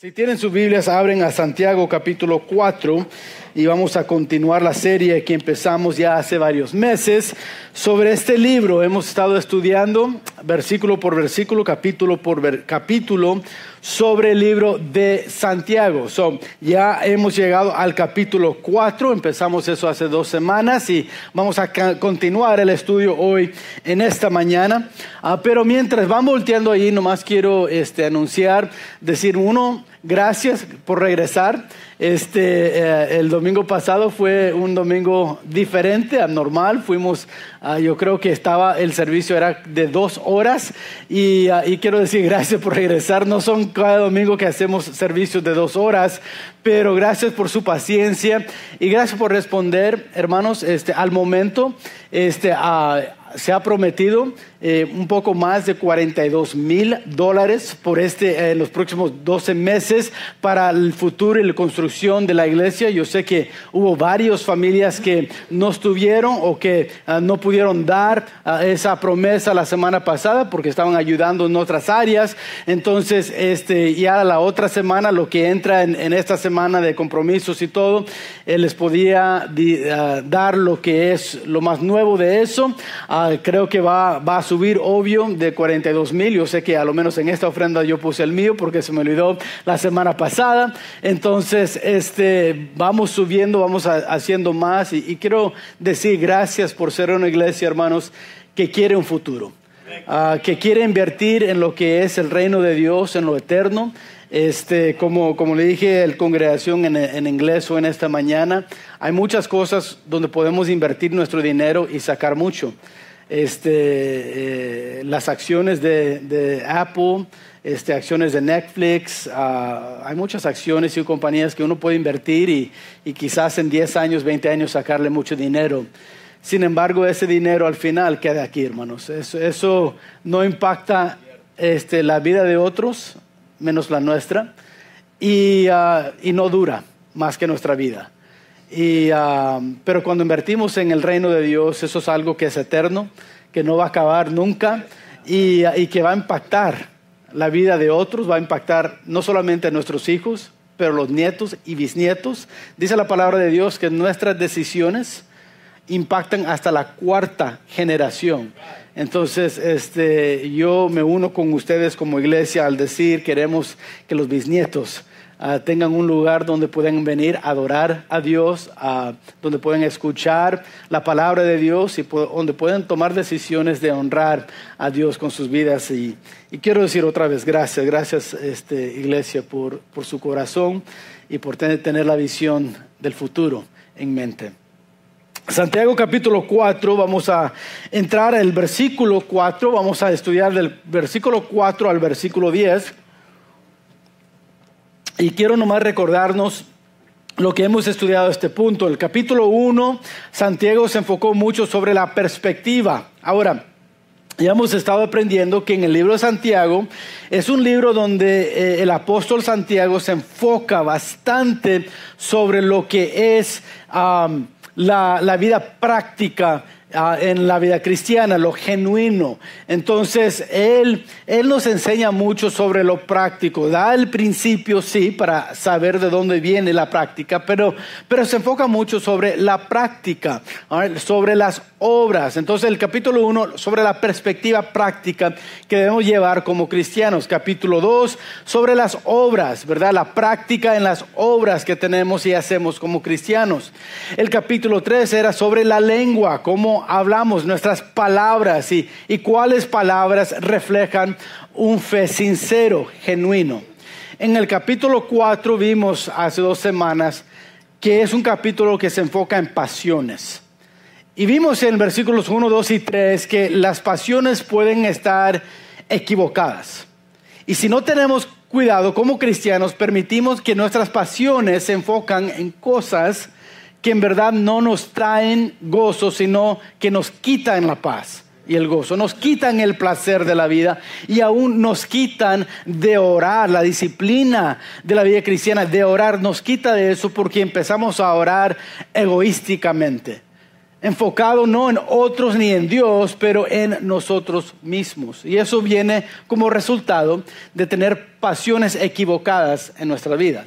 Si tienen sus Biblias, abren a Santiago capítulo 4 y vamos a continuar la serie que empezamos ya hace varios meses sobre este libro. Hemos estado estudiando versículo por versículo, capítulo por capítulo sobre el libro de Santiago. ya hemos llegado al capítulo 4, empezamos eso hace dos semanas y vamos a continuar el estudio hoy en esta mañana. Ah, pero mientras van volteando ahí, nomás quiero este, anunciar, decir uno, gracias por regresar. Este, eh, el domingo pasado fue un domingo diferente, anormal. Fuimos, ah, yo creo que estaba, el servicio era de dos horas y, ah, y, quiero decir gracias por regresar. No son cada domingo que hacemos servicios de dos horas, pero gracias por su paciencia y gracias por responder, hermanos, este, al momento. Este, a, se ha prometido eh, un poco más de 42 mil dólares por este, eh, los próximos 12 meses para el futuro y la construcción de la iglesia. Yo sé que hubo varias familias que no estuvieron o que ah, no pudieron dar ah, esa promesa la semana pasada porque estaban ayudando en otras áreas. Entonces, este, ya la otra semana, lo que entra en, esta semana de compromisos y todo, eh, les podía ah, dar lo que es lo más nuevo de eso. Creo que va, va a subir, obvio, de 42 mil. Yo sé que a lo menos en esta ofrenda yo puse el mío porque se me olvidó la semana pasada. Entonces, este, vamos subiendo, vamos haciendo más. Y, quiero decir gracias por ser una iglesia, hermanos, que quiere un futuro. Ah, que quiere invertir en lo que es el reino de Dios, en lo eterno. Este, como, como le dije la congregación en, en, inglés o en esta mañana, hay muchas cosas donde podemos invertir nuestro dinero y sacar mucho este, eh, las acciones de, Apple, este, acciones de Netflix, ah, hay muchas acciones y compañías que uno puede invertir y, quizás en 10 años, 20 años sacarle mucho dinero. Sin embargo, ese dinero al final queda aquí, hermanos. Eso, no impacta este, la vida de otros, menos la nuestra, y, ah, y no dura más que nuestra vida. Y, um, pero cuando invertimos en el reino de Dios, eso es algo que es eterno, que no va a acabar nunca y, y que va a impactar la vida de otros, va a impactar no solamente a nuestros hijos, pero los nietos y bisnietos. Dice la palabra de Dios que nuestras decisiones impactan hasta la cuarta generación. Entonces, este, yo me uno con ustedes como iglesia al decir queremos que los bisnietos Ah, tengan un lugar donde pueden venir a adorar a Dios, donde pueden escuchar la palabra de Dios y donde pueden tomar decisiones de honrar a Dios con sus vidas. Y, quiero decir otra vez, gracias, gracias este, iglesia por, por su corazón y por tener, tener la visión del futuro en mente. Santiago capítulo 4, vamos a entrar al versículo 4, vamos a estudiar del versículo 4 al versículo 10. Y quiero nomás recordarnos lo que hemos estudiado a este punto. El capítulo 1, Santiago se enfocó mucho sobre la perspectiva. Ahora, ya hemos estado aprendiendo que en el libro de Santiago es un libro donde eh, el apóstol Santiago se enfoca bastante sobre lo que es la, la vida práctica Ah, en la vida cristiana, lo genuino. Entonces, él, él nos enseña mucho sobre lo práctico. Da el principio, sí, para saber de dónde viene la práctica, pero, pero se enfoca mucho sobre la práctica, sobre las obras. Entonces, el capítulo 1, sobre la perspectiva práctica que debemos llevar como cristianos. Capítulo 2, sobre las obras, ¿verdad? La práctica en las obras que tenemos y hacemos como cristianos. El capítulo 3 era sobre la lengua, cómo hablamos, nuestras palabras y, y cuáles palabras reflejan un fe sincero, genuino. En el capítulo 4 vimos hace dos semanas que es un capítulo que se enfoca en pasiones. Y vimos en versículos 1, 2 y 3 que las pasiones pueden estar equivocadas. Y si no tenemos cuidado como cristianos, permitimos que nuestras pasiones se enfocan en cosas que en verdad no nos traen gozo, sino que nos quitan la paz y el gozo, nos quitan el placer de la vida y aún nos quitan de orar, la disciplina de la vida cristiana, de orar, nos quita de eso porque empezamos a orar egoísticamente. Enfocado no en otros ni en Dios, pero en nosotros mismos. Y eso viene como resultado de tener pasiones equivocadas en nuestras vidas.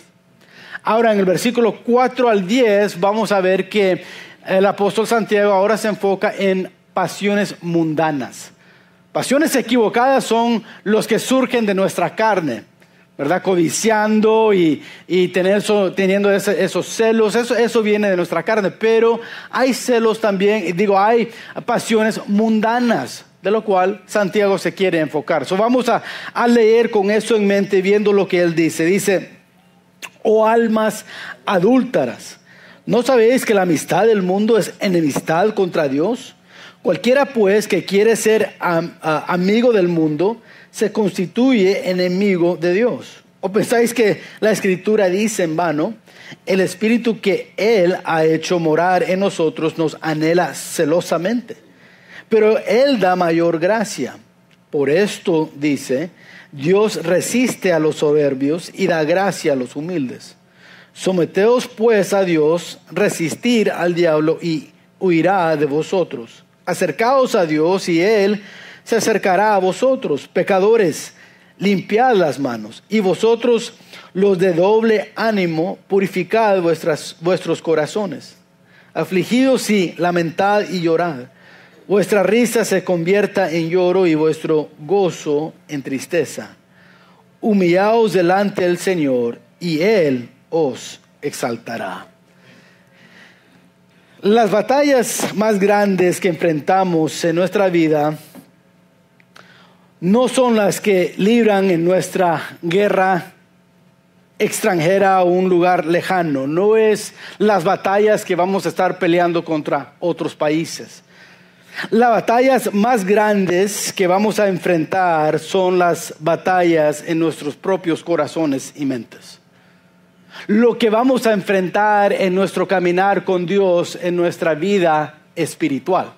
Ahora en el versículo 4 al 10 vamos a ver que el apóstol Santiago ahora se enfoca en pasiones mundanas. Pasiones equivocadas son los que surgen de nuestra carne, ¿verdad? Codiciando y, teniendo esos celos, eso, eso viene de nuestra carne, pero hay celos también, digo, hay pasiones mundanas, de lo cual Santiago se quiere enfocar. So vamos a, a leer con eso en mente, viendo lo que él dice. Dice, oh almas adúlteras, ¿no sabéis que la amistad del mundo es enemistad contra Dios? Cualquiera pues que quiere ser amigo del mundo se constituye enemigo de Dios. ¿O pensáis que la escritura dice en vano, el espíritu que Él ha hecho morar en nosotros nos anhela celosamente? Pero Él da mayor gracia. Por esto dice, Dios resiste a los soberbios y da gracia a los humildes. Someteos pues a Dios, resistir al diablo y huirá de vosotros. Acercaos a Dios y Él se acercará a vosotros, pecadores, limpiad las manos. Y vosotros, los de doble ánimo, purificad vuestros corazones. Afligidos y lamentad y llorad. Vuestra risa se convierta en lloro y vuestro gozo en tristeza. Humillaos delante del Señor y Él os exaltará. Las batallas más grandes que enfrentamos en nuestra vida no son las que libran en nuestra guerra extranjera o un lugar lejano, no es las batallas que vamos a estar peleando contra otros países. Las batallas más grandes que vamos a enfrentar son las batallas en nuestros propios corazones y mentes lo que vamos a enfrentar en nuestro caminar con Dios, en nuestra vida espiritual.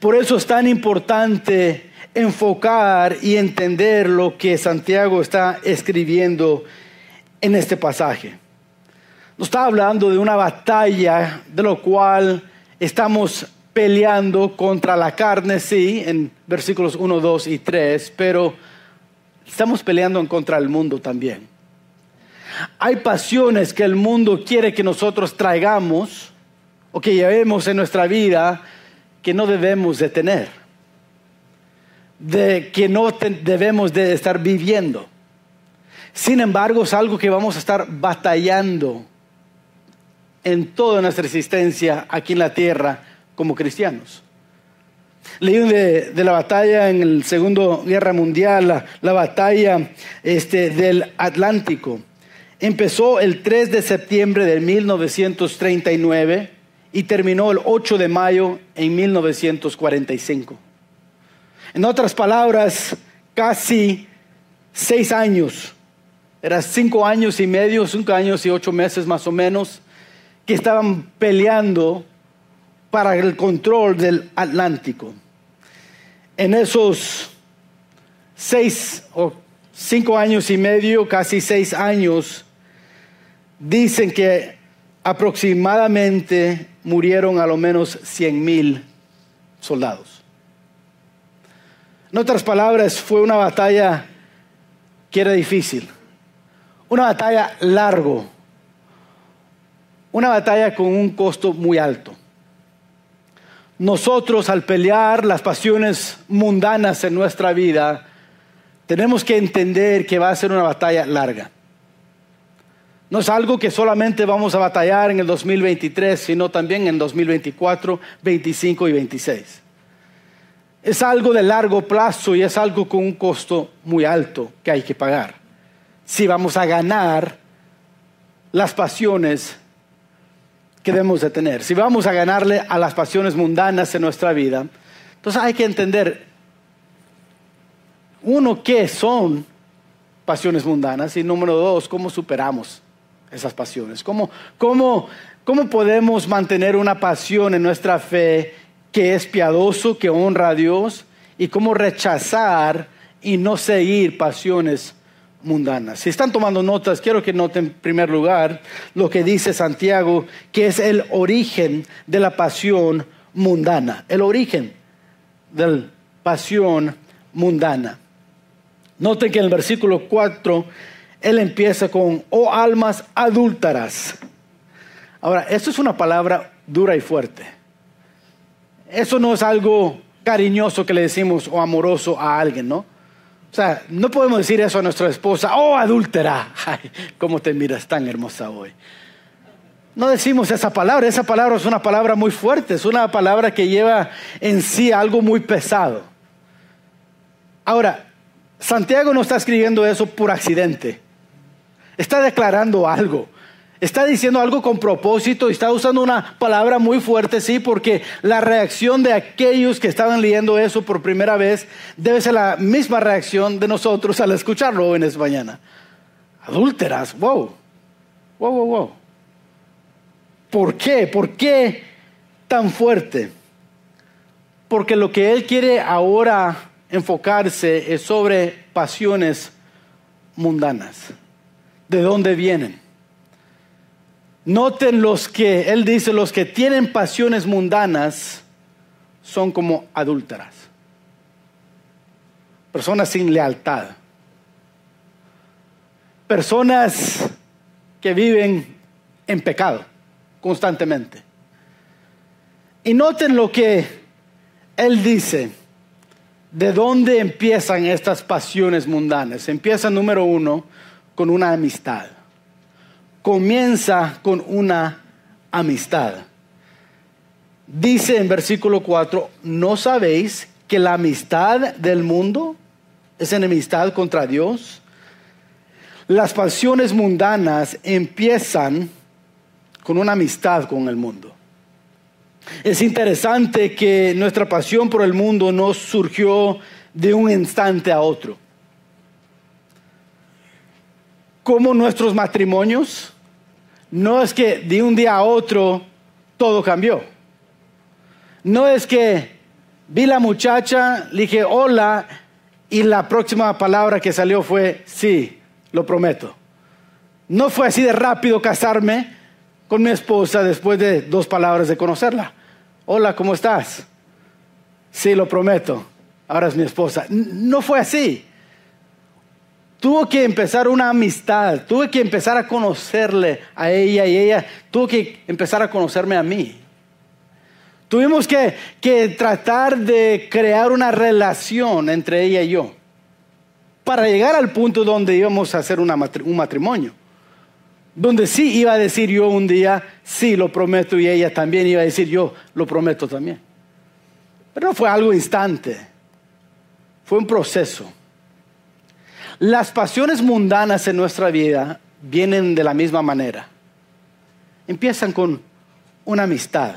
Por eso es tan importante enfocar y entender lo que Santiago está escribiendo en este pasaje. Nos está hablando de una batalla de lo cual estamos peleando contra la carne, sí, en versículos 1, 2 y 3, pero estamos peleando contra del mundo también. Hay pasiones que el mundo quiere que nosotros traigamos o que llevemos en nuestra vida que no debemos de tener, de que no debemos de estar viviendo. Sin embargo, es algo que vamos a estar batallando en toda nuestra existencia aquí en la tierra como cristianos. Leí de, de, la batalla en la Segunda Guerra Mundial, la, la batalla este, del Atlántico empezó el 3 de septiembre de 1939 y terminó el 8 de mayo en 1945. En otras palabras, casi seis años, eran cinco años y medio, cinco años y ocho meses más o menos, que estaban peleando para el control del Atlántico. En esos seis o cinco años y medio, casi seis años, dicen que aproximadamente murieron a lo menos 100 mil soldados. En otras palabras, fue una batalla que era difícil, una batalla largo, una batalla con un costo muy alto. Nosotros al pelear las pasiones mundanas en nuestra vida, tenemos que entender que va a ser una batalla larga. No es algo que solamente vamos a batallar en el 2023, sino también en 2024, 25 y 26. Es algo de largo plazo y es algo con un costo muy alto que hay que pagar. Si vamos a ganar las pasiones que debemos de tener, si vamos a ganarle a las pasiones mundanas en nuestra vida, entonces hay que entender, uno, qué son pasiones mundanas y número dos, cómo superamos esas pasiones? ¿Cómo, cómo, cómo podemos mantener una pasión en nuestra fe que es piadoso, que honra a Dios? ¿Y cómo rechazar y no seguir pasiones mundanas. Si están tomando notas, quiero que noten en primer lugar lo que dice Santiago, que es el origen de la pasión mundana. El origen de la pasión mundana. Noten que en el versículo 4 él empieza con, oh almas adúlteras. Ahora, esto es una palabra dura y fuerte. Eso no es algo cariñoso que le decimos o amoroso a alguien, ¿no? O sea, no podemos decir eso a nuestra esposa, oh adúltera, ay, cómo te miras tan hermosa hoy. No decimos esa palabra, esa palabra es una palabra muy fuerte, es una palabra que lleva en sí algo muy pesado. Ahora, Santiago no está escribiendo eso por accidente, está declarando algo. Está diciendo algo con propósito y está usando una palabra muy fuerte, sí, porque la reacción de aquellos que estaban leyendo eso por primera vez debe ser la misma reacción de nosotros al escucharlo en esta mañana. Adúlteras, wow, wow, wow, wow. ¿Por qué? ¿Por qué tan fuerte? Porque lo que él quiere ahora enfocarse es sobre pasiones mundanas. ¿De dónde vienen? Noten los que, él dice, los que tienen pasiones mundanas son como adúlteras. Personas sin lealtad. Personas que viven en pecado constantemente. Y noten lo que él dice. ¿De dónde empiezan estas pasiones mundanas? Empieza número uno con una amistad comienza con una amistad. Dice en versículo 4, ¿no sabéis que la amistad del mundo es enemistad contra Dios? Las pasiones mundanas empiezan con una amistad con el mundo. Es interesante que nuestra pasión por el mundo no surgió de un instante a otro. Como nuestros matrimonios, no es que de un día a otro todo cambió. No es que vi la muchacha, le dije hola y la próxima palabra que salió fue sí, lo prometo. No fue así de rápido casarme con mi esposa después de dos palabras de conocerla. Hola, ¿cómo estás? Sí, lo prometo. Ahora es mi esposa. No fue así. Tuvo que empezar una amistad, tuve que empezar a conocerle a ella y ella tuvo que empezar a conocerme a mí. Tuvimos que, que tratar de crear una relación entre ella y yo para llegar al punto donde íbamos a hacer un matrimonio. Donde sí iba a decir yo un día, sí, lo prometo, y ella también iba a decir yo, lo prometo también. Pero no fue algo instante, fue un proceso. Las pasiones mundanas en nuestra vida vienen de la misma manera. Empiezan con una amistad.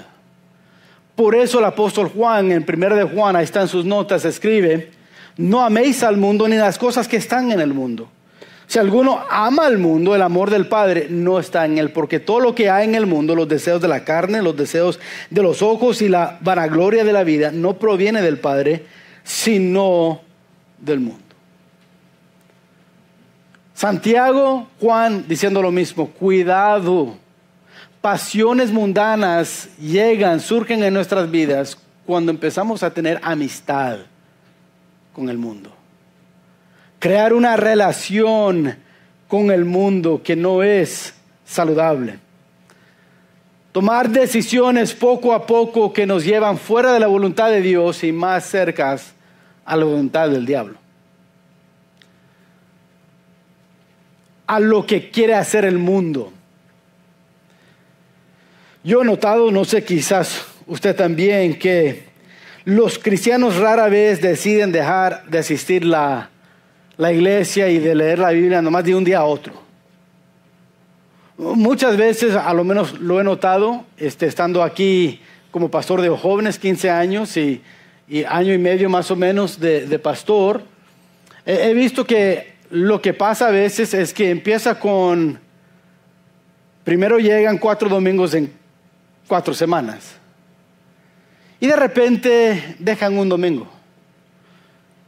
Por eso el apóstol Juan, en 1 de Juan, ahí están sus notas, escribe, no améis al mundo ni las cosas que están en el mundo. Si alguno ama al mundo, el amor del Padre no está en él, porque todo lo que hay en el mundo, los deseos de la carne, los deseos de los ojos y la vanagloria de la vida, no proviene del Padre, sino del mundo. Santiago, Juan diciendo lo mismo, cuidado, pasiones mundanas llegan, surgen en nuestras vidas cuando empezamos a tener amistad con el mundo. Crear una relación con el mundo que no es saludable. Tomar decisiones poco a poco que nos llevan fuera de la voluntad de Dios y más cerca a la voluntad del diablo. A lo que quiere hacer el mundo. Yo he notado, no sé, quizás usted también, que los cristianos rara vez deciden dejar de asistir la, la iglesia y de leer la Biblia nomás de un día a otro. Muchas veces, a lo menos lo he notado, este, estando aquí como pastor de jóvenes, 15 años y, año y medio más o menos de, pastor, he visto que lo que pasa a veces es que empieza con, primero llegan cuatro domingos en cuatro semanas. Y de repente dejan un domingo.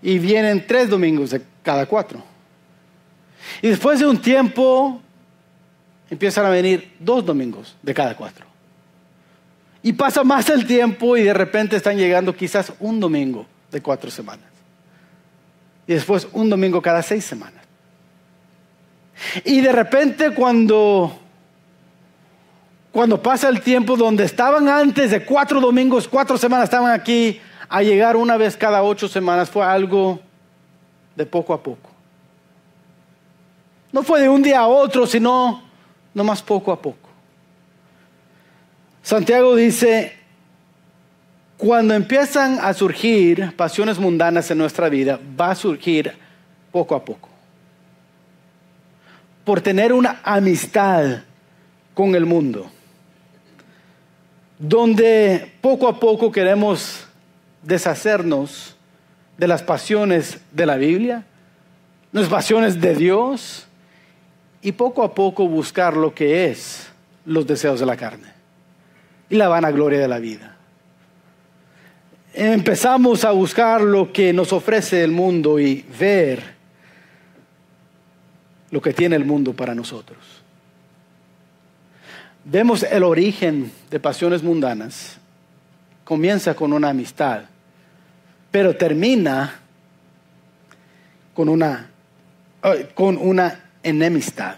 Y vienen tres domingos de cada cuatro. Y después de un tiempo empiezan a venir dos domingos de cada cuatro. Y pasa más el tiempo y de repente están llegando quizás un domingo de cuatro semanas. Y después un domingo cada seis semanas. Y de repente cuando, cuando pasa el tiempo donde estaban antes de cuatro domingos, cuatro semanas estaban aquí, a llegar una vez cada ocho semanas fue algo de poco a poco. No fue de un día a otro, sino más poco a poco. Santiago dice, cuando empiezan a surgir pasiones mundanas en nuestra vida, va a surgir poco a poco. Por tener una amistad con el mundo, donde poco a poco queremos deshacernos de las pasiones de la Biblia, las pasiones de Dios, y poco a poco buscar lo que es los deseos de la carne y la vanagloria de la vida. Empezamos a buscar lo que nos ofrece el mundo y ver lo que tiene el mundo para nosotros. Vemos el origen de pasiones mundanas. Comienza con una amistad, pero termina con una, eh, con una enemistad.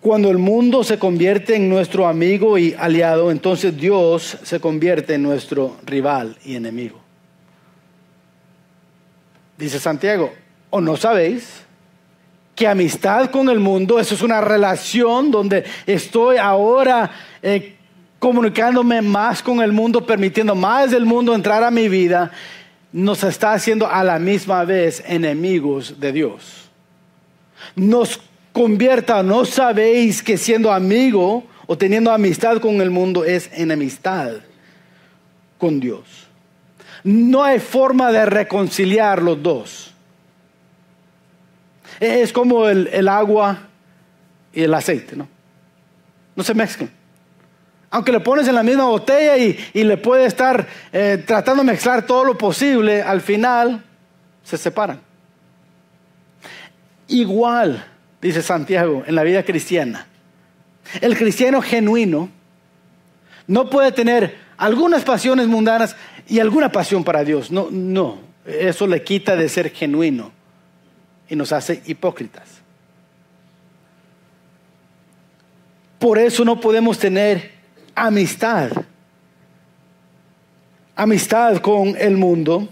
Cuando el mundo se convierte en nuestro amigo y aliado, entonces Dios se convierte en nuestro rival y enemigo. Dice Santiago, ¿o no sabéis que amistad con el mundo, eso es una relación donde estoy ahora eh, comunicándome más con el mundo, permitiendo más del mundo entrar a mi vida? nos está haciendo a la misma vez enemigos de Dios. Nos convierta, no sabéis que siendo amigo o teniendo amistad con el mundo es enemistad con Dios. No hay forma de reconciliar los dos. Es como el, agua y el aceite, ¿no? No se mezclan. Aunque le pones en la misma botella y, le puede estar eh, tratando de mezclar todo lo posible, al final se separan. Igual, dice Santiago, en la vida cristiana. El cristiano genuino no puede tener algunas pasiones mundanas y alguna pasión para Dios. No, no. Eso le quita de ser genuino y nos hace hipócritas. Por eso no podemos tener amistad. Amistad con el mundo,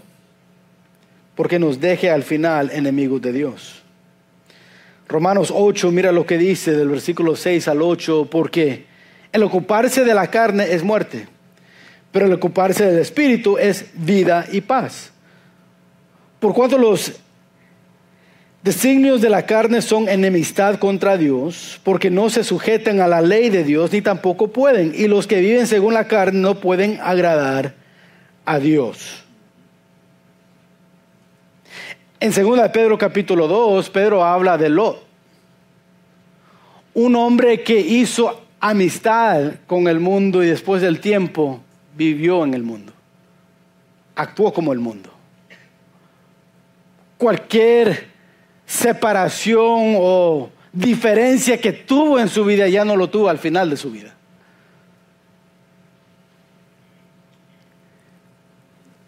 porque nos deje al final enemigos de Dios. Romanos 8, mira lo que dice del versículo 6 al 8, porque el ocuparse de la carne es muerte, pero el ocuparse del espíritu es vida y paz. Por cuanto los Designios de la carne son enemistad contra Dios, porque no se sujetan a la ley de Dios ni tampoco pueden. Y los que viven según la carne no pueden agradar a Dios. En 2 Pedro capítulo 2, Pedro habla de Lot. Un hombre que hizo amistad con el mundo y después del tiempo vivió en el mundo. Actuó como el mundo. Cualquier separación o diferencia que tuvo en su vida ya no lo tuvo al final de su vida.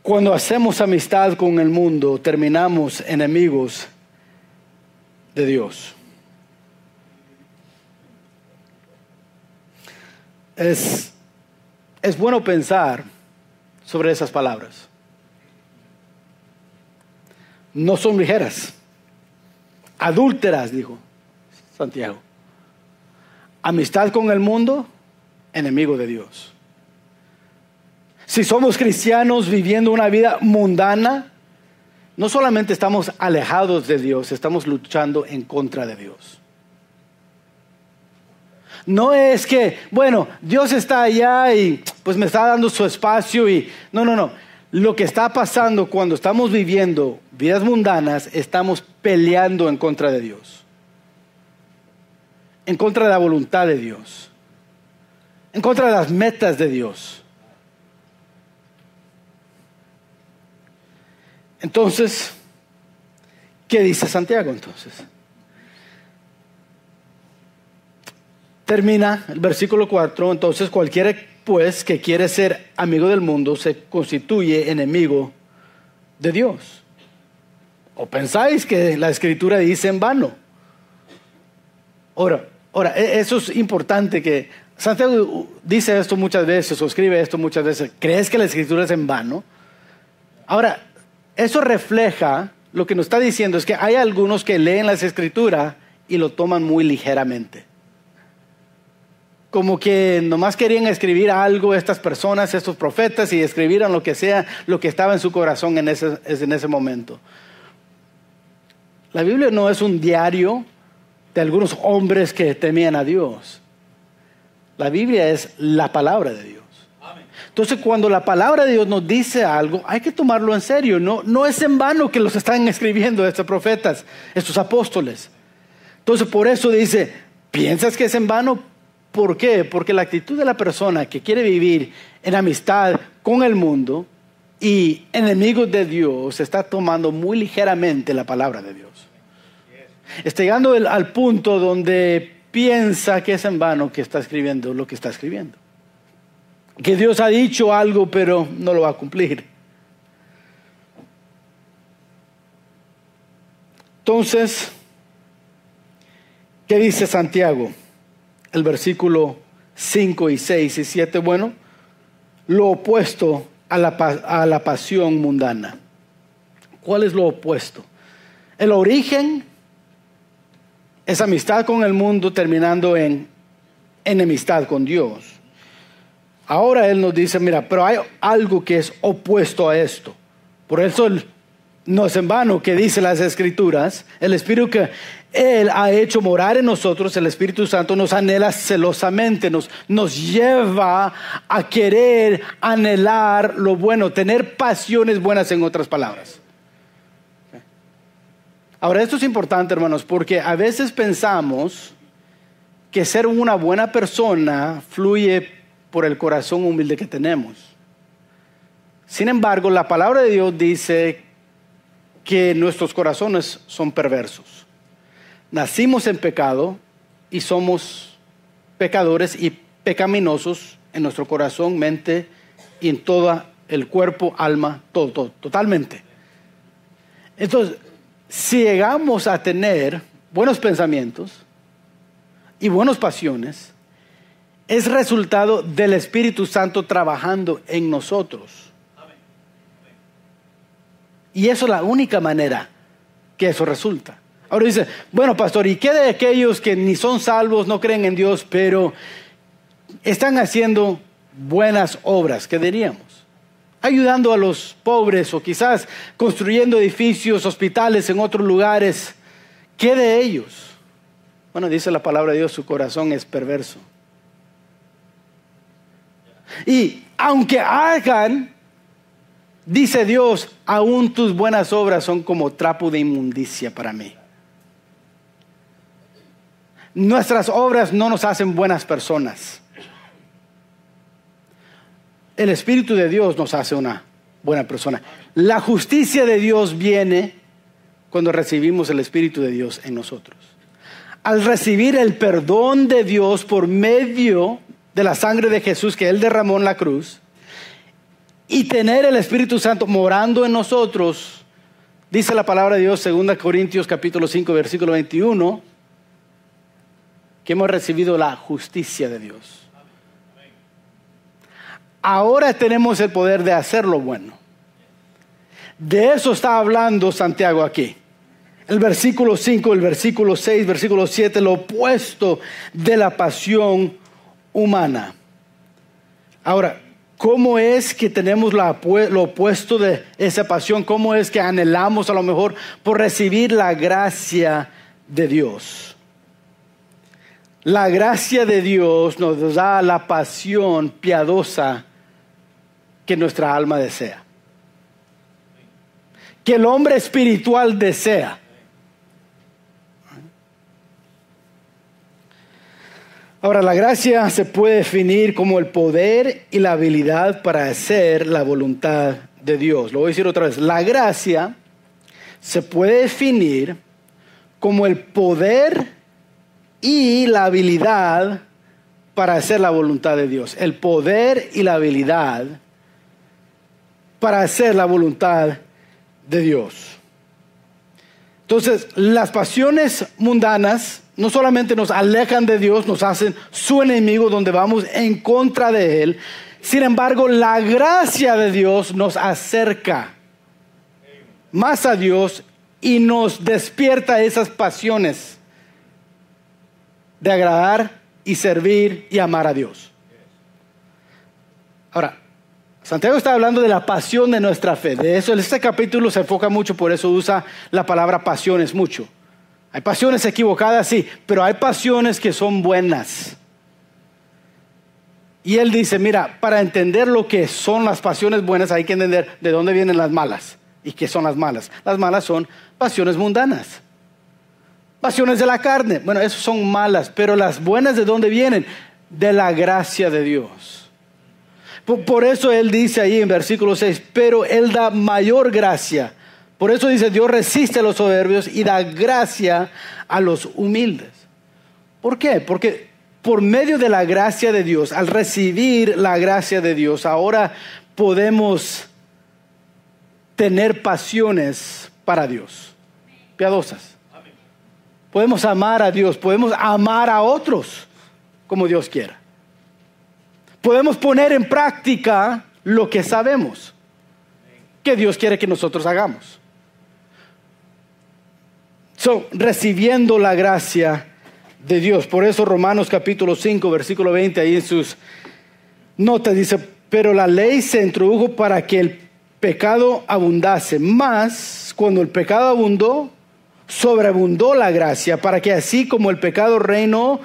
Cuando hacemos amistad con el mundo, terminamos enemigos de Dios. Es, es bueno pensar sobre esas palabras. No son ligeras adúlteras, dijo Santiago. Amistad con el mundo, enemigo de Dios. Si somos cristianos viviendo una vida mundana, no solamente estamos alejados de Dios, estamos luchando en contra de Dios. No es que, bueno, Dios está allá y pues me está dando su espacio y no, no, no. Lo que está pasando cuando estamos viviendo vidas mundanas, estamos peleando en contra de Dios. En contra de la voluntad de Dios. En contra de las metas de Dios. Entonces, ¿Qué dice Santiago entonces? Termina el versículo 4, entonces cualquiera pues que quiere ser amigo del mundo se constituye enemigo de Dios. ¿O pensáis que la escritura dice en vano? Ahora, ahora, e, eso es importante que Santiago dice esto muchas veces o escribe esto muchas veces. ¿Crees que la escritura es en vano? Ahora, eso refleja lo que nos está diciendo es que hay algunos que leen las escrituras y lo toman muy ligeramente. Como que nomás querían escribir algo estas personas, estos profetas, y escribieran lo que sea, lo que estaba en su corazón en ese, en ese momento. La Biblia no es un diario de algunos hombres que temían a Dios. La Biblia es la palabra de Dios. Entonces, cuando la palabra de Dios nos dice algo, hay que tomarlo en serio. No, no es en vano que los están escribiendo estos profetas, estos apóstoles. Entonces, por eso dice, ¿piensas que es en vano? ¿Por qué? Porque la actitud de la persona que quiere vivir en amistad con el mundo y enemigo de Dios está tomando muy ligeramente la palabra de Dios. Está llegando al punto donde piensa que es en vano que está escribiendo lo que está escribiendo. Que Dios ha dicho algo pero no lo va a cumplir. Entonces, ¿qué dice Santiago? El versículo 5 y 6 y 7, bueno, lo opuesto a la, a la pasión mundana. ¿Cuál es lo opuesto? El origen es amistad con el mundo terminando en enemistad con Dios. Ahora Él nos dice, mira, pero hay algo que es opuesto a esto. Por eso no es en vano que dice las escrituras, el Espíritu que Él ha hecho morar en nosotros, el Espíritu Santo nos anhela celosamente, nos, nos lleva a querer anhelar lo bueno, tener pasiones buenas en otras palabras. Ahora, esto es importante, hermanos, porque a veces pensamos que ser una buena persona fluye por el corazón humilde que tenemos. Sin embargo, la palabra de Dios dice que nuestros corazones son perversos. Nacimos en pecado y somos pecadores y pecaminosos en nuestro corazón, mente y en todo el cuerpo, alma, todo, totalmente. Entonces, si llegamos a tener buenos pensamientos y buenas pasiones, es resultado del Espíritu Santo trabajando en nosotros. Y eso es la única manera que eso resulta. Ahora dice, bueno, pastor, ¿y qué de aquellos que ni son salvos, no creen en Dios, pero están haciendo buenas obras? ¿Qué diríamos? ayudando a los pobres o quizás construyendo edificios, hospitales en otros lugares. ¿Qué de ellos? Bueno, dice la palabra de Dios, su corazón es perverso. Y aunque hagan, dice Dios, aún tus buenas obras son como trapo de inmundicia para mí. Nuestras obras no nos hacen buenas personas el Espíritu de Dios nos hace una buena persona. La justicia de Dios viene cuando recibimos el Espíritu de Dios en nosotros. Al recibir el perdón de Dios por medio de la sangre de Jesús que Él derramó en la cruz y tener el Espíritu Santo morando en nosotros, dice la palabra de Dios, 2 Corintios capítulo 5, versículo 21, que hemos recibido la justicia de Dios ahora tenemos el poder de hacer lo bueno. De eso está hablando Santiago aquí. El versículo 5, el versículo 6, versículo 7, lo opuesto de la pasión humana. Ahora, ¿cómo es que tenemos lo opuesto de esa pasión? ¿Cómo es que anhelamos a lo mejor por recibir la gracia de Dios? La gracia de Dios nos da la pasión piadosa que nuestra alma desea. Que el hombre espiritual desea. Ahora, la gracia se puede definir como el poder y la habilidad para hacer la voluntad de Dios. Lo voy a decir otra vez. La gracia se puede definir como el poder y la habilidad para hacer la voluntad de Dios. El poder y la habilidad para hacer la voluntad de Dios. Entonces, las pasiones mundanas no solamente nos alejan de Dios, nos hacen su enemigo donde vamos en contra de Él. Sin embargo, la gracia de Dios nos acerca más a Dios y nos despierta esas pasiones de agradar y servir y amar a Dios. Ahora, Santiago está hablando de la pasión de nuestra fe. De eso, este capítulo se enfoca mucho, por eso usa la palabra pasiones mucho. Hay pasiones equivocadas, sí, pero hay pasiones que son buenas. Y él dice, mira, para entender lo que son las pasiones buenas hay que entender de dónde vienen las malas y qué son las malas. Las malas son pasiones mundanas. Pasiones de la carne. Bueno, esas son malas, pero las buenas de dónde vienen? De la gracia de Dios. Por, eso él dice ahí en versículo 6, pero él da mayor gracia. Por eso dice, Dios resiste a los soberbios y da gracia a los humildes. ¿Por qué? Porque por medio de la gracia de Dios, al recibir la gracia de Dios, ahora podemos tener pasiones para Dios, piadosas. Podemos amar a Dios, podemos amar a otros como Dios quiera. Podemos poner en práctica lo que sabemos que Dios quiere que nosotros hagamos. So, recibiendo la gracia de Dios. Por eso Romanos capítulo 5, versículo 20, ahí en sus notas dice, pero la ley se introdujo para que el pecado abundase. Más, cuando el pecado abundó, sobreabundó la gracia, para que así como el pecado reinó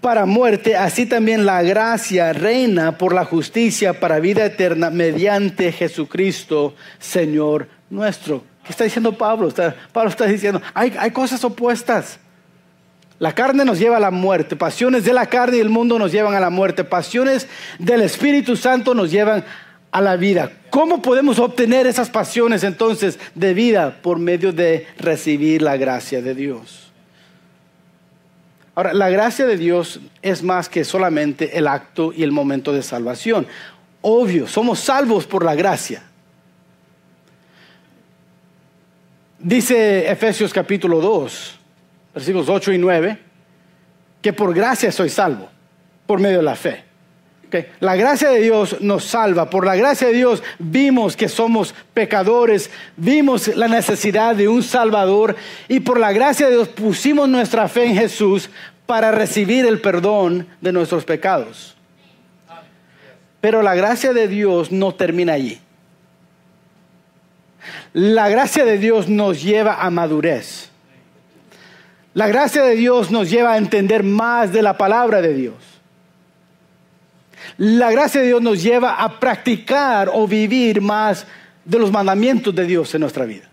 para muerte, así también la gracia reina por la justicia para vida eterna mediante Jesucristo, Señor nuestro. ¿Qué está diciendo Pablo? Pablo está diciendo, hay, hay cosas opuestas. La carne nos lleva a la muerte, pasiones de la carne y el mundo nos llevan a la muerte, pasiones del Espíritu Santo nos llevan a la vida. ¿Cómo podemos obtener esas pasiones entonces de vida? Por medio de recibir la gracia de Dios. Ahora, la gracia de Dios es más que solamente el acto y el momento de salvación. Obvio, somos salvos por la gracia. Dice Efesios capítulo 2, versículos 8 y 9, que por gracia soy salvo, por medio de la fe. La gracia de Dios nos salva. Por la gracia de Dios vimos que somos pecadores, vimos la necesidad de un Salvador y por la gracia de Dios pusimos nuestra fe en Jesús para recibir el perdón de nuestros pecados. Pero la gracia de Dios no termina allí. La gracia de Dios nos lleva a madurez. La gracia de Dios nos lleva a entender más de la palabra de Dios. La gracia de Dios nos lleva a practicar o vivir más de los mandamientos de Dios en nuestra vida.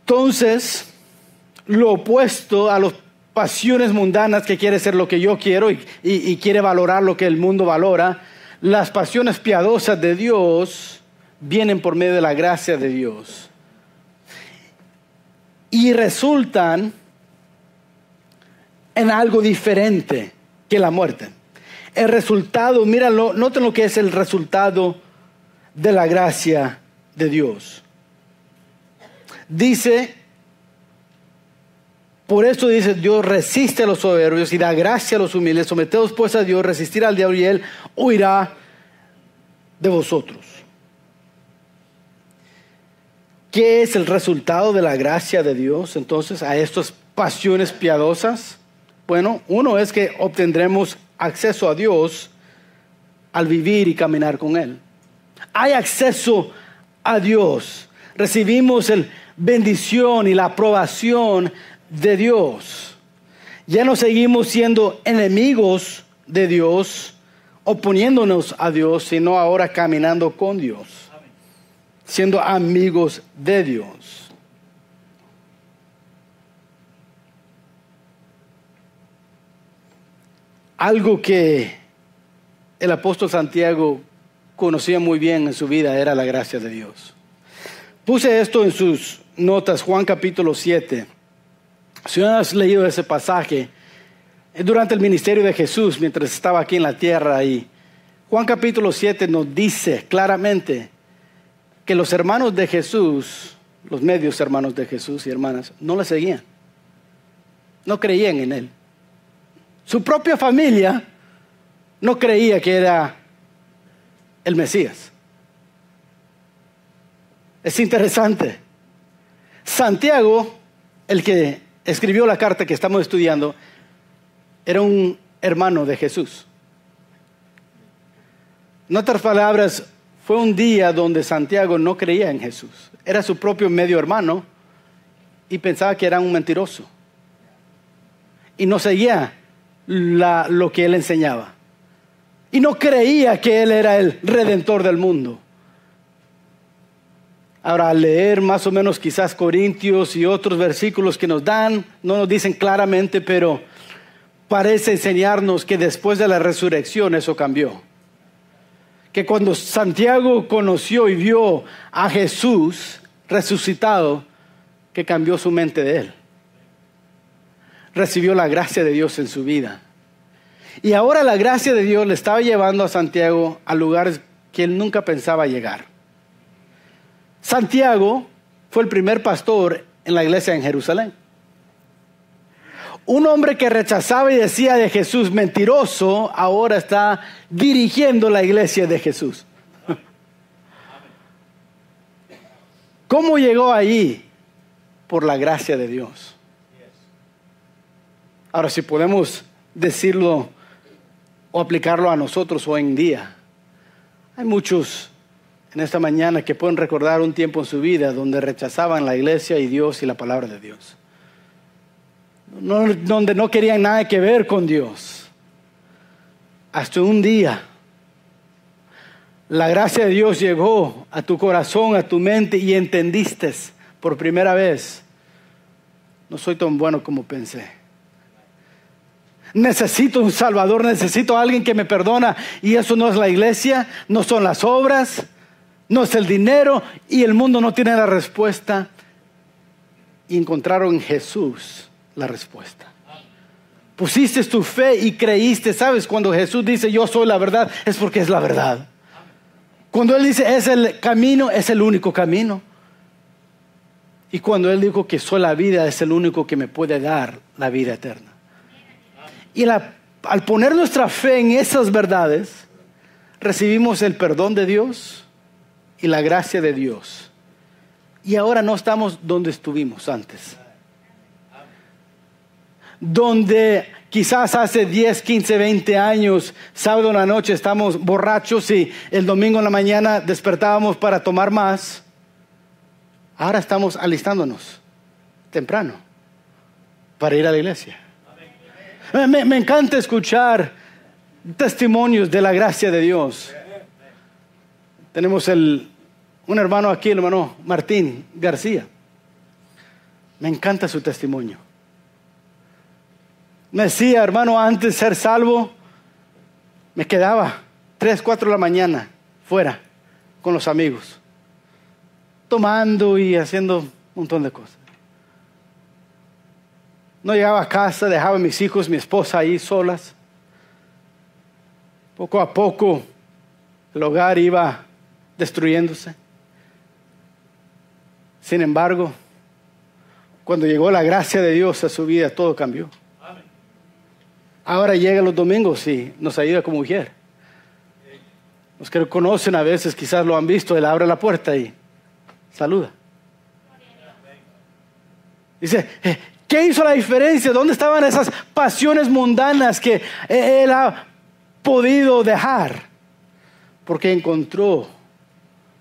Entonces, lo opuesto a las pasiones mundanas que quiere ser lo que yo quiero y, quiere valorar lo que el mundo valora, las pasiones piadosas de Dios vienen por medio de la gracia de Dios y resultan en algo diferente que la muerte. El resultado, míralo, noten lo que es el resultado de la gracia de Dios. Dice, por eso dice, Dios resiste a los soberbios y da gracia a los humildes. Someteos pues a Dios, resistir al diablo y él huirá de vosotros. ¿Qué es el resultado de la gracia de Dios entonces a estas pasiones piadosas? Bueno, uno es que obtendremos acceso a Dios al vivir y caminar con Él. Hay acceso a Dios. Recibimos la bendición y la aprobación de Dios. Ya no seguimos siendo enemigos de Dios, oponiéndonos a Dios, sino ahora caminando con Dios, siendo amigos de Dios. Algo que el apóstol Santiago conocía muy bien en su vida era la gracia de Dios. Puse esto en sus notas, Juan capítulo 7. Si no has leído ese pasaje, durante el ministerio de Jesús, mientras estaba aquí en la tierra, y Juan capítulo 7 nos dice claramente que los hermanos de Jesús, los medios hermanos de Jesús y hermanas, no le seguían. No creían en él. Su propia familia no creía que era el Mesías. Es interesante. Santiago, el que escribió la carta que estamos estudiando, era un hermano de Jesús. En otras palabras, fue un día donde Santiago no creía en Jesús. Era su propio medio hermano y pensaba que era un mentiroso. Y no seguía lo que él enseñaba. Y no creía que él era el redentor del mundo. Ahora, al leer más o menos quizás Corintios y otros versículos que nos dan, no nos dicen claramente, pero parece enseñarnos que después de la resurrección eso cambió. Que cuando Santiago conoció y vio a Jesús resucitado, que cambió su mente de él recibió la gracia de Dios en su vida. Y ahora la gracia de Dios le estaba llevando a Santiago a lugares que él nunca pensaba llegar. Santiago fue el primer pastor en la iglesia en Jerusalén. Un hombre que rechazaba y decía de Jesús mentiroso, ahora está dirigiendo la iglesia de Jesús. ¿Cómo llegó allí? Por la gracia de Dios. Ahora, si podemos decirlo o aplicarlo a nosotros hoy en día, hay muchos en esta mañana que pueden recordar un tiempo en su vida donde rechazaban la iglesia y Dios y la palabra de Dios. donde no querían nada que ver con Dios. Hasta un día, la gracia de Dios llegó a tu corazón, a tu mente y entendiste por primera vez, no soy tan bueno como pensé necesito un Salvador, necesito a alguien que me perdona. Y eso no es la iglesia, no son las obras, no es el dinero y el mundo no tiene la respuesta. Y encontraron en Jesús la respuesta. Pusiste tu fe y creíste, ¿sabes? Cuando Jesús dice yo soy la verdad, es porque es la verdad. Cuando Él dice es el camino, es el único camino. Y cuando Él dijo que soy la vida, es el único que me puede dar la vida eterna. Y al poner nuestra fe en esas verdades, recibimos el perdón de Dios y la gracia de Dios. Y ahora no estamos donde estuvimos antes. Donde quizás hace 10, 15, 20 años, sábado en la noche estamos borrachos y el domingo en la mañana despertábamos para tomar más. Ahora estamos alistándonos temprano para ir a la iglesia. Me, encanta escuchar testimonios de la gracia de Dios. Tenemos un hermano aquí, el hermano Martín García. Me encanta su testimonio. Me decía, hermano, antes de ser salvo, me quedaba tres, cuatro de la mañana fuera con los amigos, tomando y haciendo un montón de cosas. No llegaba a casa, dejaba a mis hijos, mi esposa ahí solas. Poco a poco el hogar iba destruyéndose. Sin embargo, cuando llegó la gracia de Dios a su vida, todo cambió. Ahora llega los domingos y nos ayuda como mujer. Los que lo conocen a veces quizás lo han visto, él abre la puerta y saluda. Dice, eh, ¿Qué hizo la diferencia? ¿Dónde estaban esas pasiones mundanas que él ha podido dejar? Porque encontró,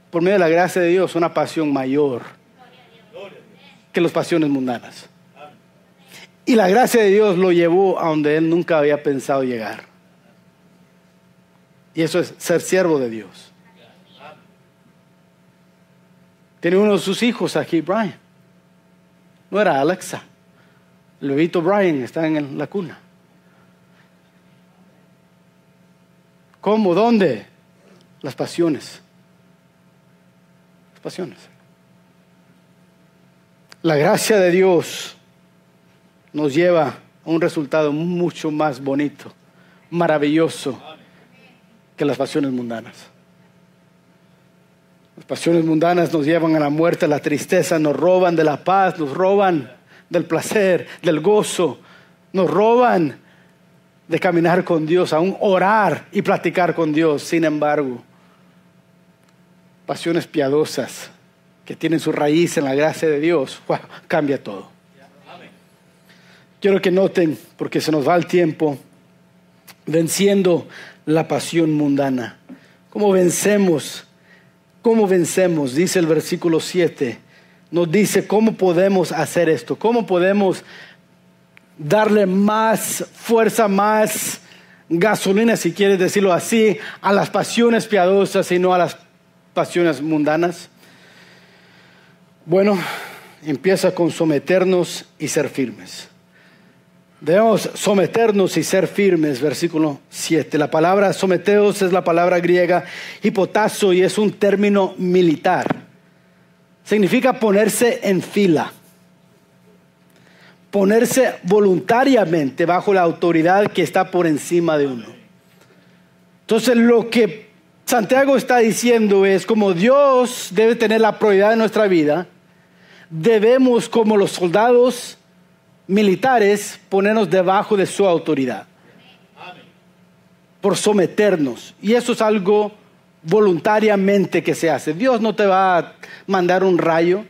por medio de la gracia de Dios, una pasión mayor que las pasiones mundanas. Y la gracia de Dios lo llevó a donde él nunca había pensado llegar. Y eso es ser siervo de Dios. Tiene uno de sus hijos aquí, Brian. No era Alexa. Luisito Brian está en la cuna. ¿Cómo? ¿Dónde? Las pasiones. Las pasiones. La gracia de Dios nos lleva a un resultado mucho más bonito, maravilloso que las pasiones mundanas. Las pasiones mundanas nos llevan a la muerte, a la tristeza, nos roban de la paz, nos roban del placer, del gozo, nos roban de caminar con Dios, aún orar y platicar con Dios. Sin embargo, pasiones piadosas que tienen su raíz en la gracia de Dios, cambia todo. Quiero que noten, porque se nos va el tiempo, venciendo la pasión mundana. ¿Cómo vencemos? ¿Cómo vencemos? Dice el versículo 7. Nos dice cómo podemos hacer esto, cómo podemos darle más fuerza, más gasolina, si quieres decirlo así, a las pasiones piadosas y no a las pasiones mundanas. Bueno, empieza con someternos y ser firmes. Debemos someternos y ser firmes, versículo 7. La palabra someteos es la palabra griega hipotazo y es un término militar. Significa ponerse en fila, ponerse voluntariamente bajo la autoridad que está por encima de uno. Entonces lo que Santiago está diciendo es como Dios debe tener la prioridad de nuestra vida, debemos como los soldados militares ponernos debajo de su autoridad. Por someternos. Y eso es algo voluntariamente que se hace. Dios no te va a mandar un rayo.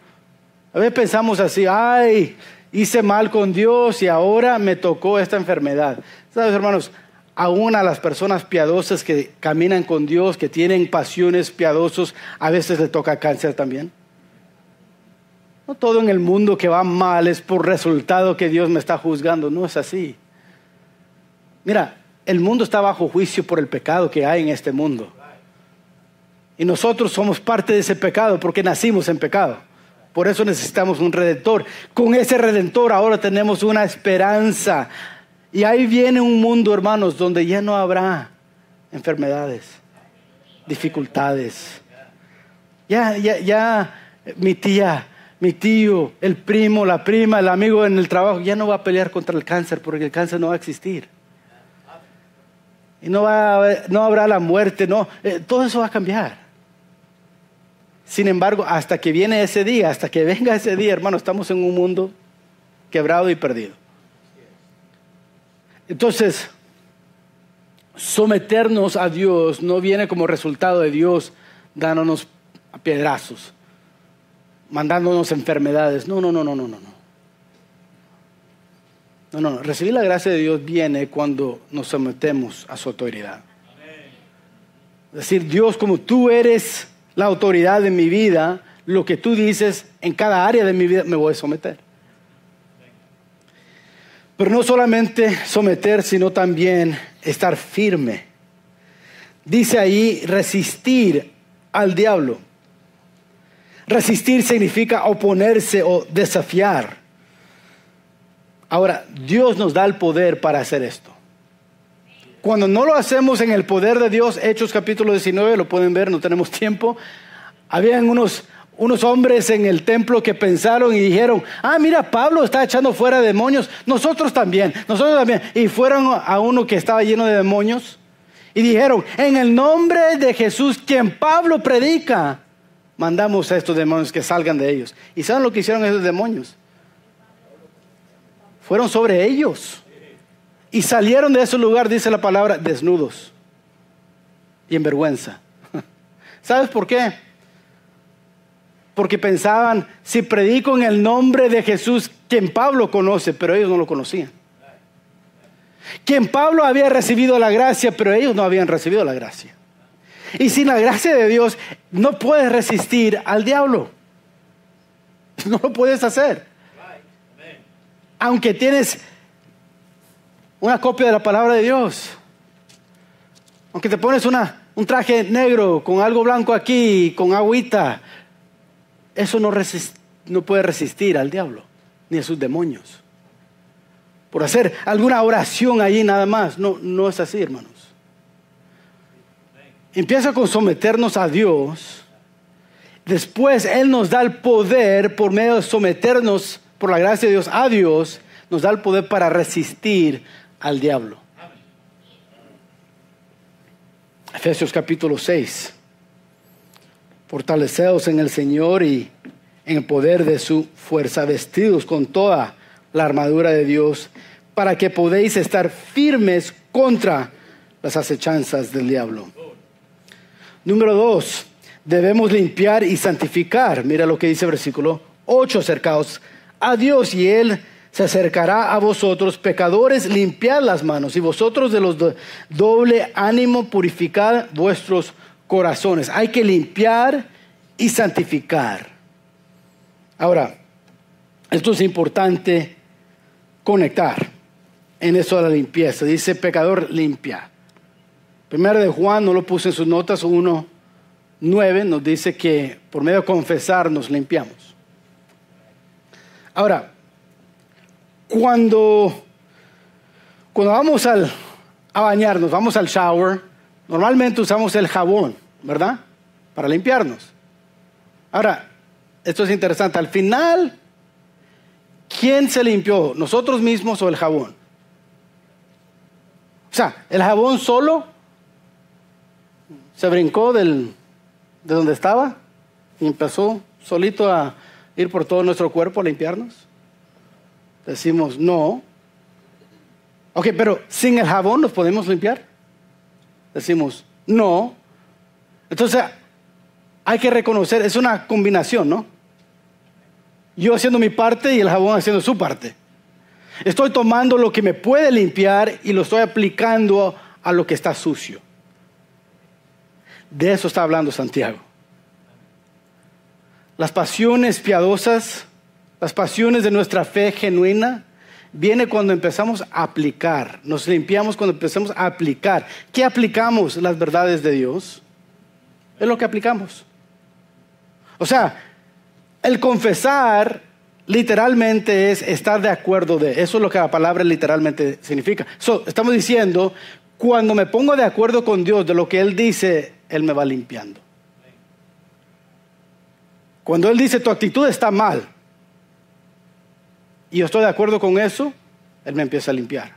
A veces pensamos así, ay, hice mal con Dios y ahora me tocó esta enfermedad. ¿Sabes, hermanos? Aún a las personas piadosas que caminan con Dios, que tienen pasiones piadosos, a veces le toca cáncer también. No todo en el mundo que va mal es por resultado que Dios me está juzgando, no es así. Mira, el mundo está bajo juicio por el pecado que hay en este mundo. Y nosotros somos parte de ese pecado porque nacimos en pecado. Por eso necesitamos un redentor. Con ese redentor ahora tenemos una esperanza. Y ahí viene un mundo, hermanos, donde ya no habrá enfermedades, dificultades. Ya, ya, ya, mi tía mi tío, el primo, la prima, el amigo en el trabajo, ya no va a pelear contra el cáncer porque el cáncer no va a existir. Y no, va no habrá la muerte, no, eh, todo eso va a cambiar. Sin embargo, hasta que viene ese día, hasta que venga ese día, hermano, estamos en un mundo quebrado y perdido. Entonces, someternos a Dios no viene como resultado de Dios dándonos piedrazos mandándonos enfermedades. No, no, no, no, no, no. No, no, no. Recibir la gracia de Dios viene cuando nos sometemos a su autoridad. Es decir, Dios, como tú eres la autoridad de mi vida, lo que tú dices en cada área de mi vida me voy a someter. Pero no solamente someter, sino también estar firme. Dice ahí resistir al diablo. Resistir significa oponerse o desafiar. Ahora, Dios nos da el poder para hacer esto. Cuando no lo hacemos en el poder de Dios, Hechos capítulo 19, lo pueden ver, no tenemos tiempo. Habían unos, unos hombres en el templo que pensaron y dijeron, ah, mira, Pablo está echando fuera demonios, nosotros también, nosotros también. Y fueron a uno que estaba lleno de demonios y dijeron, en el nombre de Jesús, quien Pablo predica, mandamos a estos demonios que salgan de ellos. ¿Y saben lo que hicieron esos demonios? Fueron sobre ellos. Y salieron de ese lugar, dice la palabra, desnudos y en vergüenza. ¿Sabes por qué? Porque pensaban, si predico en el nombre de Jesús, quien Pablo conoce, pero ellos no lo conocían. Quien Pablo había recibido la gracia, pero ellos no habían recibido la gracia. Y sin la gracia de Dios no puedes resistir al diablo. No lo puedes hacer. Aunque tienes una copia de la palabra de Dios. Aunque te pones una, un traje negro con algo blanco aquí, con agüita. Eso no, no puede resistir al diablo ni a sus demonios. Por hacer alguna oración allí nada más. No, no es así, hermanos empieza con someternos a Dios después Él nos da el poder por medio de someternos, por la gracia de Dios, a Dios, nos da el poder para resistir al diablo. Efesios capítulo 6. Fortaleceos en el Señor y en el poder de su fuerza, vestidos con toda la armadura de Dios, para que podéis estar firmes contra las acechanzas del diablo. Número dos, debemos limpiar y santificar. Mira lo que dice el versículo 8, acercaos a Dios y Él se acercará a vosotros, pecadores, limpiad las manos y vosotros de los doble ánimo purificad vuestros corazones. Hay que limpiar y santificar. Ahora, esto es importante conectar en eso de la limpieza. Dice pecador limpia. Primero de Juan, no lo puse en sus notas, 1, 9 nos dice que por medio de confesar nos limpiamos. Ahora, cuando, cuando vamos al, a bañarnos, vamos al shower, normalmente usamos el jabón, ¿verdad? Para limpiarnos. Ahora, esto es interesante. Al final, ¿quién se limpió? ¿Nosotros mismos o el jabón? O sea, el jabón solo se brincó del, de donde estaba y empezó solito a ir por todo nuestro cuerpo a limpiarnos. Decimos, no. Ok, pero sin el jabón nos podemos limpiar. Decimos, no. Entonces, hay que reconocer, es una combinación, ¿no? Yo haciendo mi parte y el jabón haciendo su parte. Estoy tomando lo que me puede limpiar y lo estoy aplicando a lo que está sucio. De eso está hablando Santiago. Las pasiones piadosas las pasiones de nuestra fe genuina viene cuando empezamos a aplicar, nos limpiamos cuando empezamos a aplicar. ¿Qué aplicamos? Las verdades de Dios. Es lo que aplicamos. O sea, el confesar literalmente es estar de acuerdo de. Eso es lo que la palabra literalmente significa. estamos diciendo, cuando me pongo de acuerdo con Dios de lo que Él dice, Él me va limpiando. Cuando Él dice tu actitud está mal, y yo estoy de acuerdo con eso, Él me empieza a limpiar.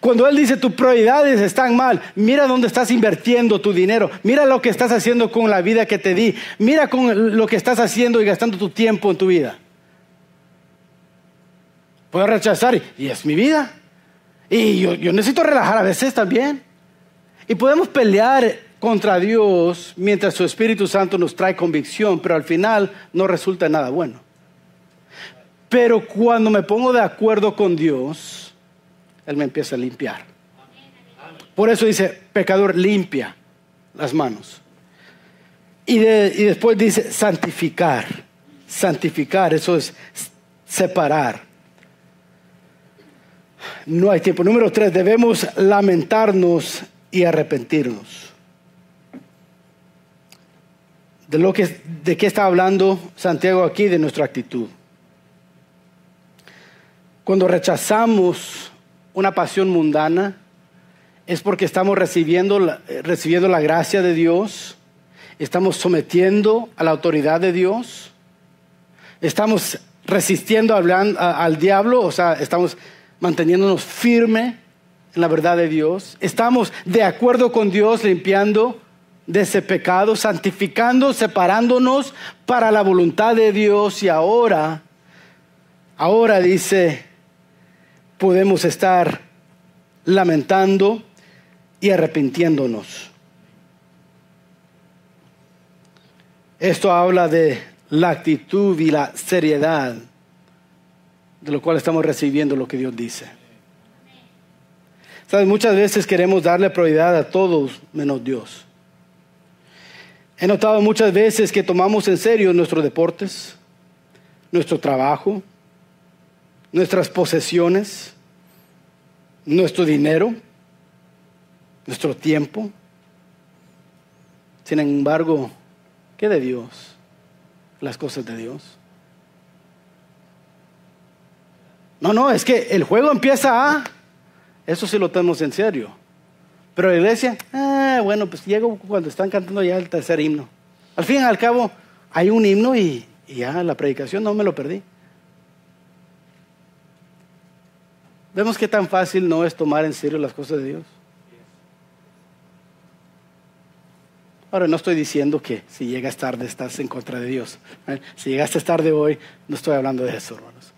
Cuando Él dice tus prioridades están mal, mira dónde estás invirtiendo tu dinero, mira lo que estás haciendo con la vida que te di, mira con lo que estás haciendo y gastando tu tiempo en tu vida. Puedo rechazar y es mi vida. Y yo, yo necesito relajar a veces también. Y podemos pelear contra Dios mientras su Espíritu Santo nos trae convicción, pero al final no resulta nada bueno. Pero cuando me pongo de acuerdo con Dios, Él me empieza a limpiar. Por eso dice, pecador, limpia las manos. Y, después dice, santificar. Santificar, eso es separar. No hay tiempo. Número tres, debemos lamentarnos y arrepentirnos. De, lo que, ¿De qué está hablando Santiago aquí? De nuestra actitud. Cuando rechazamos una pasión mundana, es porque estamos recibiendo la, recibiendo la gracia de Dios, estamos sometiendo a la autoridad de Dios, estamos resistiendo al diablo, o sea, estamos manteniéndonos firme en la verdad de Dios, estamos de acuerdo con Dios limpiando de ese pecado, santificando, separándonos para la voluntad de Dios. Y ahora, ahora dice podemos estar lamentando y arrepintiéndonos. Esto habla de la actitud y la seriedad de lo cual estamos recibiendo lo que Dios dice. ¿Sabes? Muchas veces queremos darle prioridad a todos menos Dios. He notado muchas veces que tomamos en serio nuestros deportes, nuestro trabajo, nuestras posesiones, nuestro dinero, nuestro tiempo. Sin embargo, ¿qué de Dios? Las cosas de Dios. No, no, es que el juego empieza a... Eso sí lo tenemos en serio. Pero la iglesia, ah, bueno, pues llego cuando están cantando ya el tercer himno. Al fin y al cabo, hay un himno y, y ya la predicación no me lo perdí. Vemos que tan fácil no es tomar en serio las cosas de Dios. Ahora, no estoy diciendo que si llegas tarde estás en contra de Dios. ¿eh? Si llegaste tarde hoy, no estoy hablando de eso, hermanos.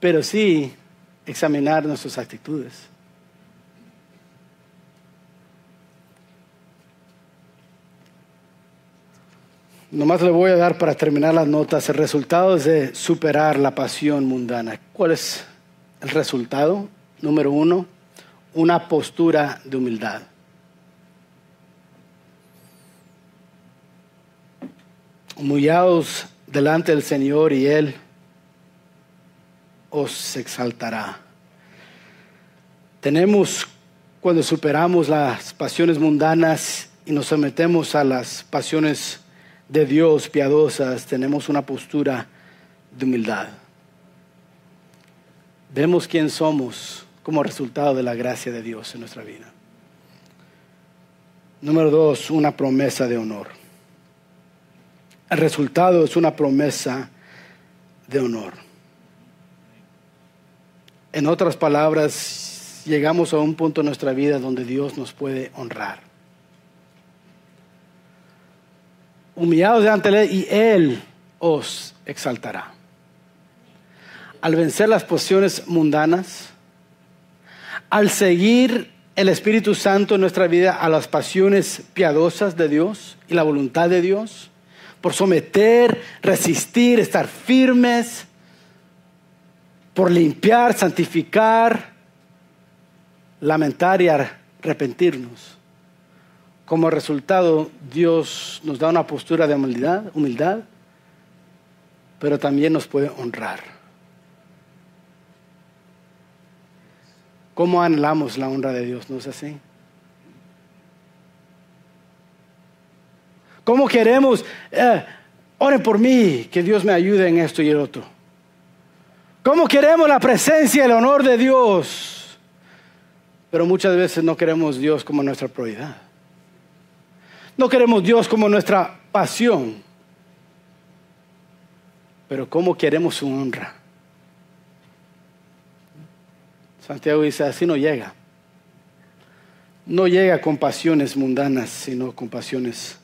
Pero sí examinar nuestras actitudes. Nomás le voy a dar para terminar las notas el resultado de superar la pasión mundana. ¿Cuál es el resultado? Número uno, una postura de humildad. Humillaos delante del Señor y Él os exaltará. Tenemos, cuando superamos las pasiones mundanas y nos sometemos a las pasiones de Dios piadosas, tenemos una postura de humildad. Vemos quién somos como resultado de la gracia de Dios en nuestra vida. Número dos, una promesa de honor. El resultado es una promesa de honor. En otras palabras, llegamos a un punto en nuestra vida donde Dios nos puede honrar. Humillados delante de Él y Él os exaltará. Al vencer las posiciones mundanas, al seguir el Espíritu Santo en nuestra vida a las pasiones piadosas de Dios y la voluntad de Dios, por someter, resistir, estar firmes, por limpiar, santificar, lamentar y arrepentirnos. Como resultado, Dios nos da una postura de humildad, humildad, pero también nos puede honrar. ¿Cómo anhelamos la honra de Dios? ¿No es así? ¿Cómo queremos? Eh, oren por mí, que Dios me ayude en esto y el otro. ¿Cómo queremos la presencia y el honor de Dios? Pero muchas veces no queremos Dios como nuestra prioridad. No queremos Dios como nuestra pasión. Pero ¿cómo queremos su honra? Santiago dice, así no llega. No llega con pasiones mundanas, sino con pasiones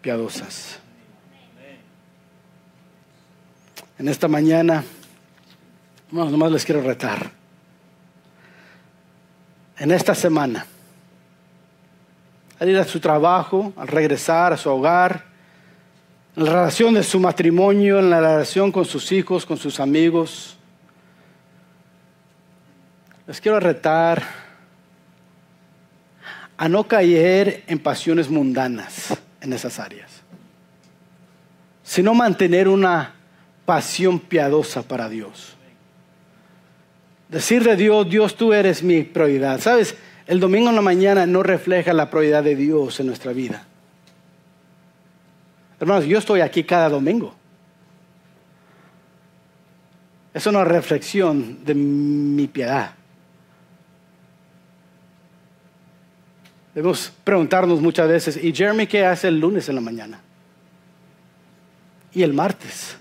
piadosas. En esta mañana, no, nomás les quiero retar. En esta semana, al ir a su trabajo, al regresar a su hogar, en la relación de su matrimonio, en la relación con sus hijos, con sus amigos, les quiero retar a no caer en pasiones mundanas en esas áreas, sino mantener una pasión piadosa para Dios. Decirle a Dios, Dios tú eres mi prioridad. ¿Sabes? El domingo en la mañana no refleja la prioridad de Dios en nuestra vida. Hermanos, yo estoy aquí cada domingo. Es una reflexión de mi piedad. Debemos preguntarnos muchas veces, ¿y Jeremy qué hace el lunes en la mañana? ¿Y el martes?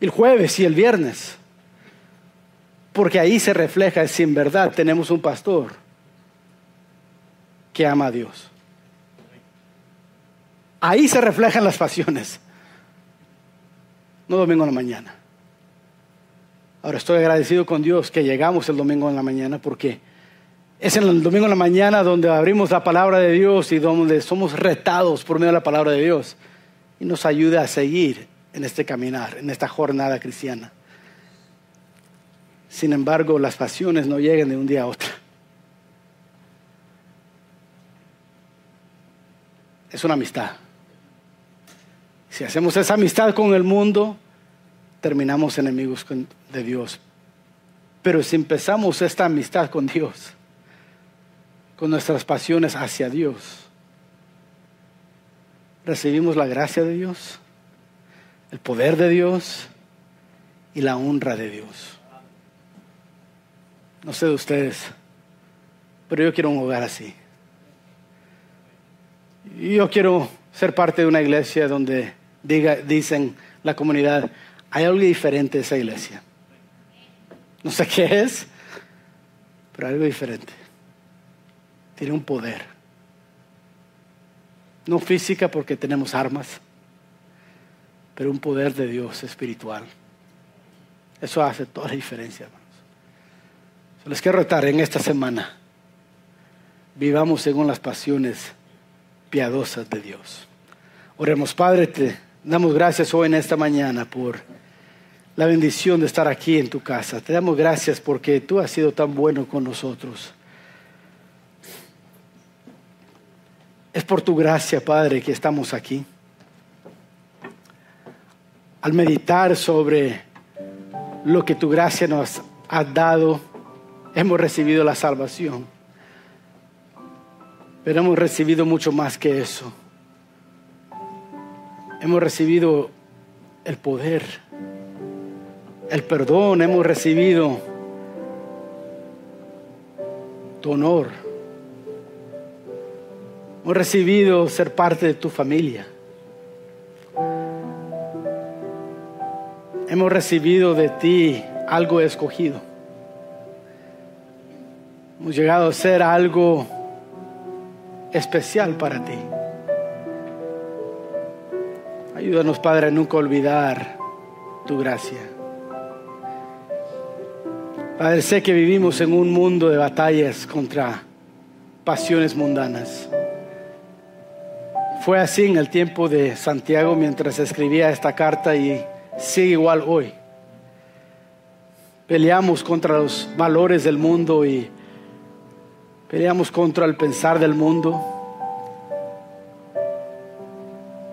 ¿Y el jueves y el viernes? Porque ahí se refleja si en verdad tenemos un pastor que ama a Dios. Ahí se reflejan las pasiones. No domingo en la mañana. Ahora estoy agradecido con Dios que llegamos el domingo en la mañana porque es en el domingo en la mañana donde abrimos la palabra de Dios y donde somos retados por medio de la palabra de Dios y nos ayuda a seguir en este caminar, en esta jornada cristiana. Sin embargo, las pasiones no llegan de un día a otro. Es una amistad. Si hacemos esa amistad con el mundo, terminamos enemigos de Dios. Pero si empezamos esta amistad con Dios, con nuestras pasiones hacia Dios, recibimos la gracia de Dios, el poder de Dios y la honra de Dios. No sé de ustedes, pero yo quiero un hogar así. Yo quiero ser parte de una iglesia donde diga, dicen la comunidad, hay algo diferente en esa iglesia. No sé qué es, pero algo diferente. Tiene un poder. No física porque tenemos armas, pero un poder de Dios espiritual. Eso hace toda la diferencia. Les quiero retar en esta semana. Vivamos según las pasiones piadosas de Dios. Oremos, Padre, te damos gracias hoy en esta mañana por la bendición de estar aquí en tu casa. Te damos gracias porque tú has sido tan bueno con nosotros. Es por tu gracia, Padre, que estamos aquí. Al meditar sobre lo que tu gracia nos ha dado, hemos recibido la salvación. Pero hemos recibido mucho más que eso. Hemos recibido el poder, el perdón, hemos recibido tu honor. Hemos recibido ser parte de tu familia. Hemos recibido de ti algo escogido. Hemos llegado a ser algo especial para ti. Ayúdanos, Padre, a nunca olvidar tu gracia. Padre, sé que vivimos en un mundo de batallas contra pasiones mundanas. Fue así en el tiempo de Santiago mientras escribía esta carta y sigue igual hoy. Peleamos contra los valores del mundo y Peleamos contra el pensar del mundo.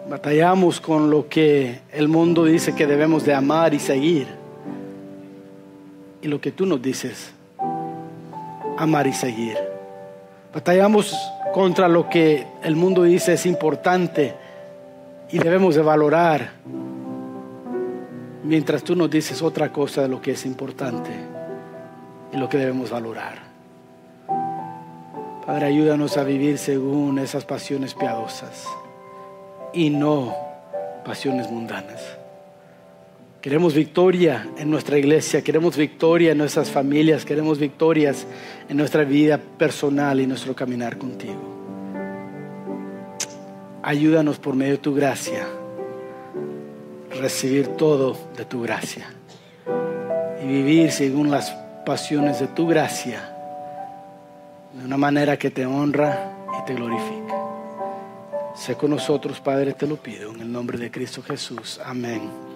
Batallamos con lo que el mundo dice que debemos de amar y seguir. Y lo que tú nos dices, amar y seguir. Batallamos contra lo que el mundo dice es importante y debemos de valorar. Mientras tú nos dices otra cosa de lo que es importante y lo que debemos valorar. Padre, ayúdanos a vivir según esas pasiones piadosas y no pasiones mundanas. Queremos victoria en nuestra iglesia, queremos victoria en nuestras familias, queremos victorias en nuestra vida personal y nuestro caminar contigo. Ayúdanos por medio de tu gracia recibir todo de tu gracia y vivir según las pasiones de tu gracia de una manera que te honra y te glorifica. Sé con nosotros, Padre, te lo pido, en el nombre de Cristo Jesús. Amén.